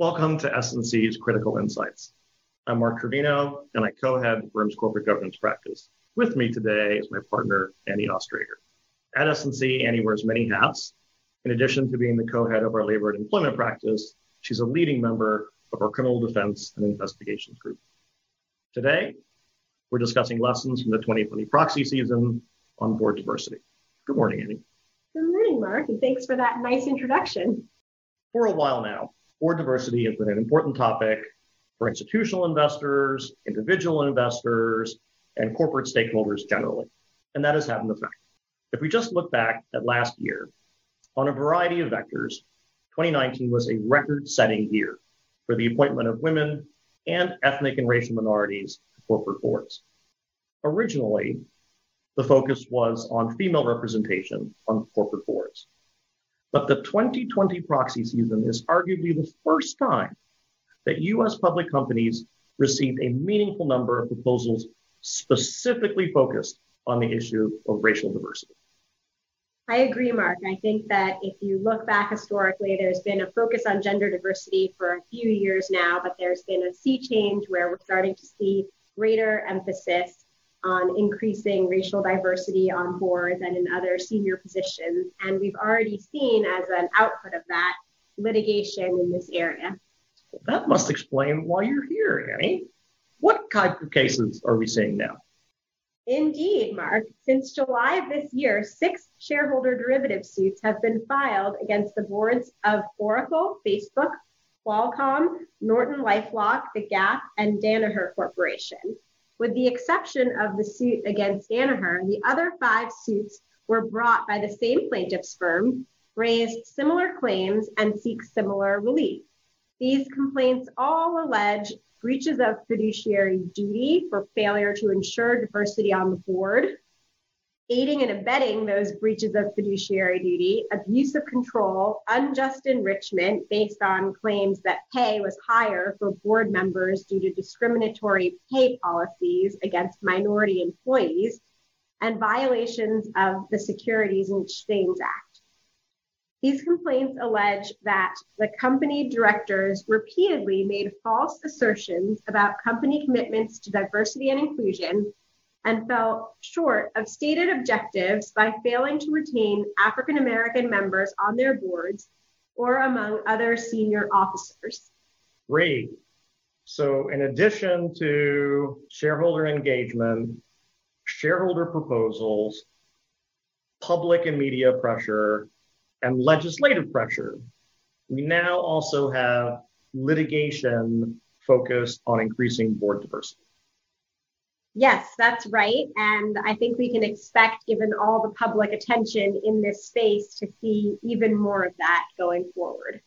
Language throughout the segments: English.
Welcome to S&C's Critical Insights. I'm Mark Trevino, and I co-head the firm's corporate governance practice. With me today is my partner, Annie Ostrager. At S&C, Annie wears many hats. In addition to being the co-head of our labor and employment practice, she's a leading member of our criminal defense and investigations group. Today, we're discussing lessons from the 2020 proxy season on board diversity. Good morning, Annie. Good morning, Mark, and thanks for that nice introduction. For a while now, board diversity has been an important topic for institutional investors, individual investors, and corporate stakeholders generally. And that has had an effect. If we just look back at last year, on a variety of vectors, 2019 was a record setting year for the appointment of women and ethnic and racial minorities to corporate boards. Originally, the focus was on female representation on corporate boards. But the 2020 proxy season is arguably the first time that US public companies received a meaningful number of proposals specifically focused on the issue of racial diversity. I agree, Mark. I think that if you look back historically, there's been a focus on gender diversity for a few years now, but there's been a sea change where we're starting to see greater emphasis on increasing racial diversity on boards and in other senior positions. And we've already seen as an output of that litigation in this area. That must explain why you're here, Annie. What type of cases are we seeing now? Indeed, Mark. Since July of this year, six shareholder derivative suits have been filed against the boards of Oracle, Facebook, Qualcomm, Norton Lifelock, The Gap, and Danaher Corporation. With the exception of the suit against Danaher, the other five suits were brought by the same plaintiff's firm, raised similar claims, and seek similar relief. These complaints all allege breaches of fiduciary duty for failure to ensure diversity on the board, aiding and abetting those breaches of fiduciary duty, abuse of control, unjust enrichment based on claims that pay was higher for board members due to discriminatory pay policies against minority employees, and violations of the Securities and Exchange Act. These complaints allege that the company directors repeatedly made false assertions about company commitments to diversity and inclusion and fell short of stated objectives by failing to retain African American members on their boards or among other senior officers. Great. So, in addition to shareholder engagement, shareholder proposals, public and media pressure, and legislative pressure, we now also have litigation focused on increasing board diversity. Yes, that's right. And I think we can expect, given all the public attention in this space, to see even more of that going forward.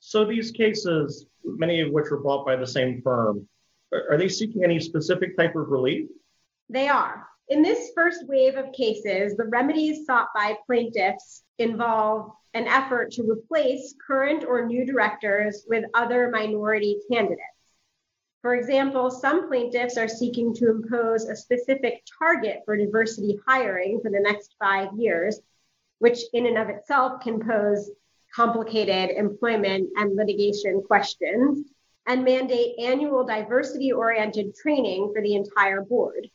So, these cases, many of which were brought by the same firm, are they seeking any specific type of relief? They are. In this first wave of cases, the remedies sought by plaintiffs involve an effort to replace current or new directors with other minority candidates. For example, some plaintiffs are seeking to impose a specific target for diversity hiring for the next five years, which in and of itself can pose complicated employment and litigation questions, and mandate annual diversity oriented training for the entire board.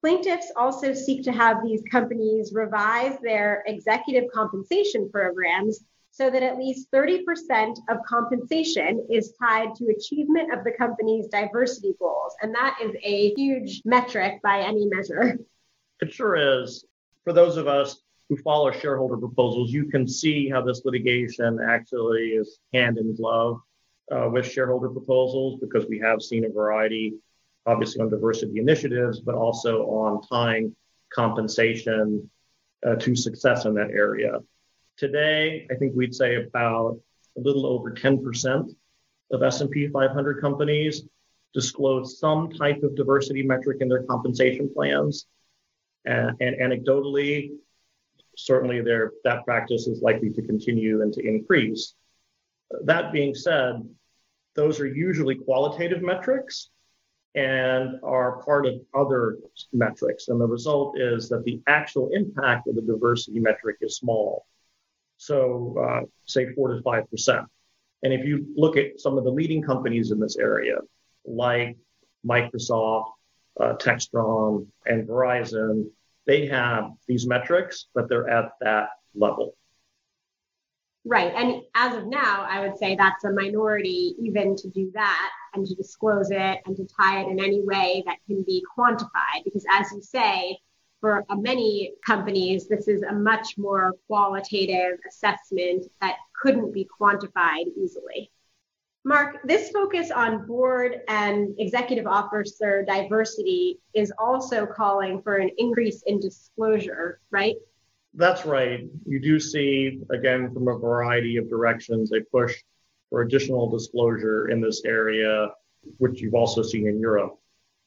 Plaintiffs also seek to have these companies revise their executive compensation programs so that at least 30% of compensation is tied to achievement of the company's diversity goals. And that is a huge metric by any measure. It sure is. For those of us who follow shareholder proposals, you can see how this litigation actually is hand in glove uh, with shareholder proposals because we have seen a variety, obviously on diversity initiatives, but also on tying compensation uh, to success in that area. Today, I think we'd say about a little over 10% of S&P 500 companies disclose some type of diversity metric in their compensation plans. And, and anecdotally, certainly there, that practice is likely to continue and to increase. That being said, those are usually qualitative metrics and are part of other metrics. And the result is that the actual impact of the diversity metric is small so uh, say four to five percent. And if you look at some of the leading companies in this area, like Microsoft, uh, Textron, and Verizon, they have these metrics, but they're at that level. Right. And as of now, I would say that's a minority even to do that and to disclose it and to tie it in any way that can be quantified. Because as you say, for uh, many companies, this is a much more qualitative assessment that couldn't be quantified easily. Mark, this focus on board and executive officer diversity is also calling for an increase in disclosure, right? That's right. You do see, again, from a variety of directions, a push for additional disclosure in this area, which you've also seen in Europe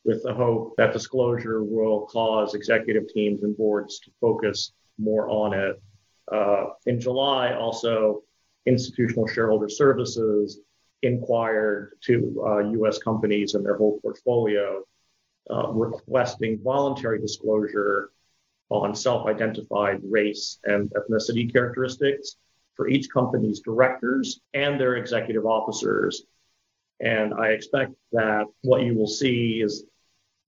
with the hope that disclosure will cause executive teams and boards to focus more on it. Uh, in July, also, institutional shareholder services inquired to uh, U.S. companies and their whole portfolio, uh, requesting voluntary disclosure on self-identified race and ethnicity characteristics for each company's directors and their executive officers. And I expect that what you will see is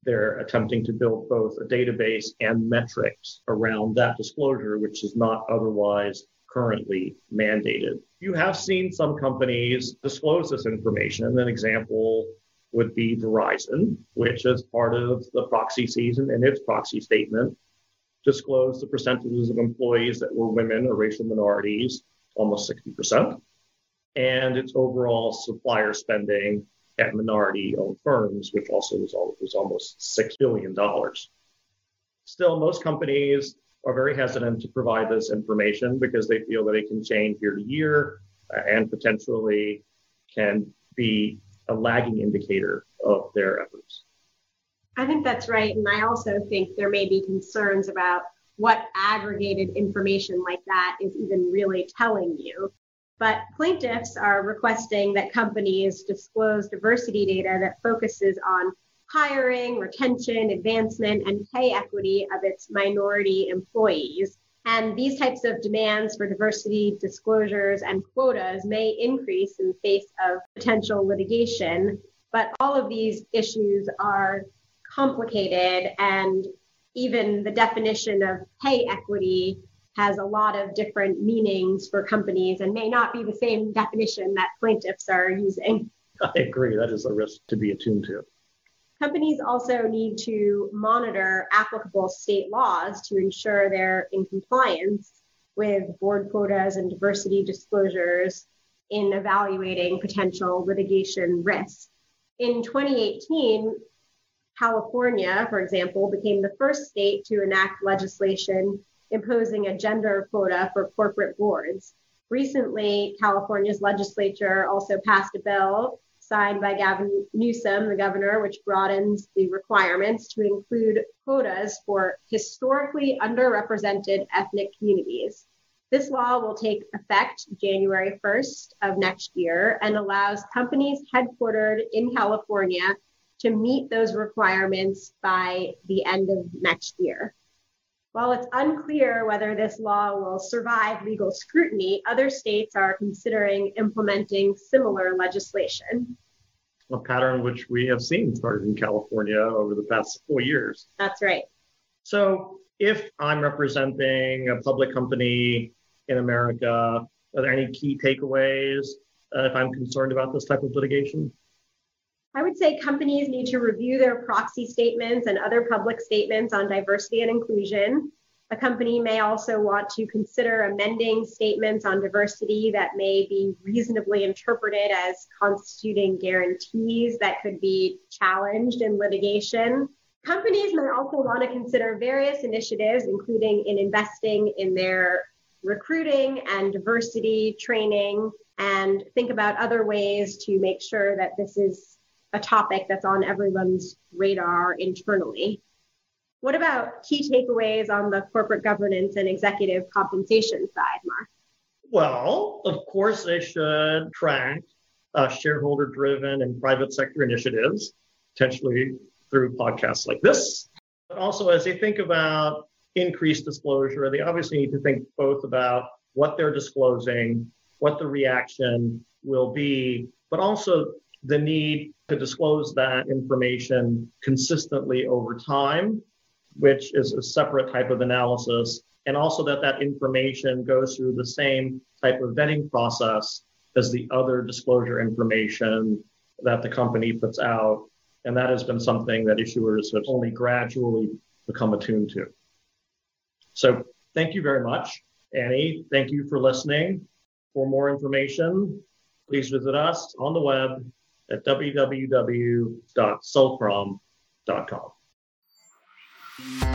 they're attempting to build both a database and metrics around that disclosure, which is not otherwise currently mandated. You have seen some companies disclose this information. An example would be Verizon, which as part of the proxy season and its proxy statement disclosed the percentages of employees that were women or racial minorities, almost 60%, and its overall supplier spending at minority-owned firms, which also was, was almost $6 billion. Still, most companies are very hesitant to provide this information because they feel that it can change year to year uh, and potentially can be a lagging indicator of their efforts. I think that's right. And I also think there may be concerns about what aggregated information like that is even really telling you. But plaintiffs are requesting that companies disclose diversity data that focuses on hiring, retention, advancement, and pay equity of its minority employees. And these types of demands for diversity disclosures and quotas may increase in the face of potential litigation. But all of these issues are complicated and even the definition of pay equity has a lot of different meanings for companies and may not be the same definition that plaintiffs are using. I agree. That is a risk to be attuned to. Companies also need to monitor applicable state laws to ensure they're in compliance with board quotas and diversity disclosures in evaluating potential litigation risks. In 2018, California, for example, became the first state to enact legislation imposing a gender quota for corporate boards. Recently, California's legislature also passed a bill signed by Gavin Newsom, the governor, which broadens the requirements to include quotas for historically underrepresented ethnic communities. This law will take effect January 1st of next year and allows companies headquartered in California to meet those requirements by the end of next year. While it's unclear whether this law will survive legal scrutiny, other states are considering implementing similar legislation. A pattern which we have seen started in California over the past four years. That's right. So, if I'm representing a public company in America, are there any key takeaways uh, if I'm concerned about this type of litigation? I would say companies need to review their proxy statements and other public statements on diversity and inclusion. A company may also want to consider amending statements on diversity that may be reasonably interpreted as constituting guarantees that could be challenged in litigation. Companies may also want to consider various initiatives, including in investing in their recruiting and diversity training, and think about other ways to make sure that this is a topic that's on everyone's radar internally. What about key takeaways on the corporate governance and executive compensation side, Mark? Well, of course, they should track uh, shareholder driven and private sector initiatives, potentially through podcasts like this. But also, as they think about increased disclosure, they obviously need to think both about what they're disclosing, what the reaction will be, but also the need to disclose that information consistently over time, which is a separate type of analysis, and also that that information goes through the same type of vetting process as the other disclosure information that the company puts out. And that has been something that issuers have only gradually become attuned to. So thank you very much, Annie. Thank you for listening. For more information, please visit us on the web at www.sullcrom.com.